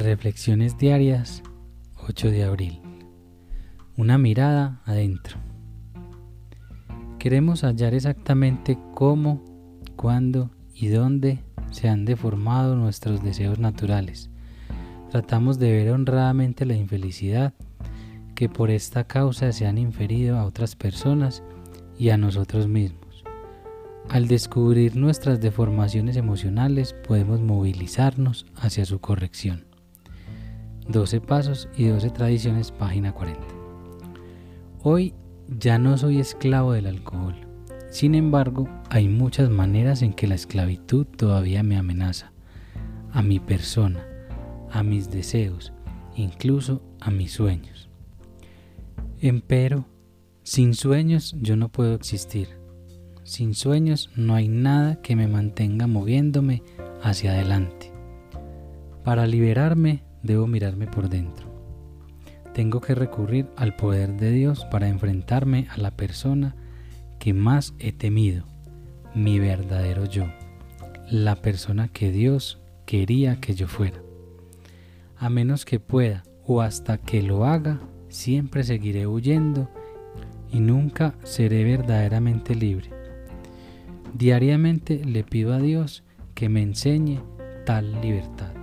Reflexiones diarias 8 de abril. Una mirada adentro. Queremos hallar exactamente cómo, cuándo y dónde se han deformado nuestros deseos naturales. Tratamos de ver honradamente la infelicidad que por esta causa se han inferido a otras personas y a nosotros mismos. Al descubrir nuestras deformaciones emocionales podemos movilizarnos hacia su corrección. 12 Pasos y 12 Tradiciones, página 40. Hoy ya no soy esclavo del alcohol. Sin embargo, hay muchas maneras en que la esclavitud todavía me amenaza. A mi persona, a mis deseos, incluso a mis sueños. Empero, sin sueños yo no puedo existir. Sin sueños no hay nada que me mantenga moviéndome hacia adelante. Para liberarme debo mirarme por dentro. Tengo que recurrir al poder de Dios para enfrentarme a la persona que más he temido, mi verdadero yo, la persona que Dios quería que yo fuera. A menos que pueda o hasta que lo haga, siempre seguiré huyendo y nunca seré verdaderamente libre. Diariamente le pido a Dios que me enseñe tal libertad.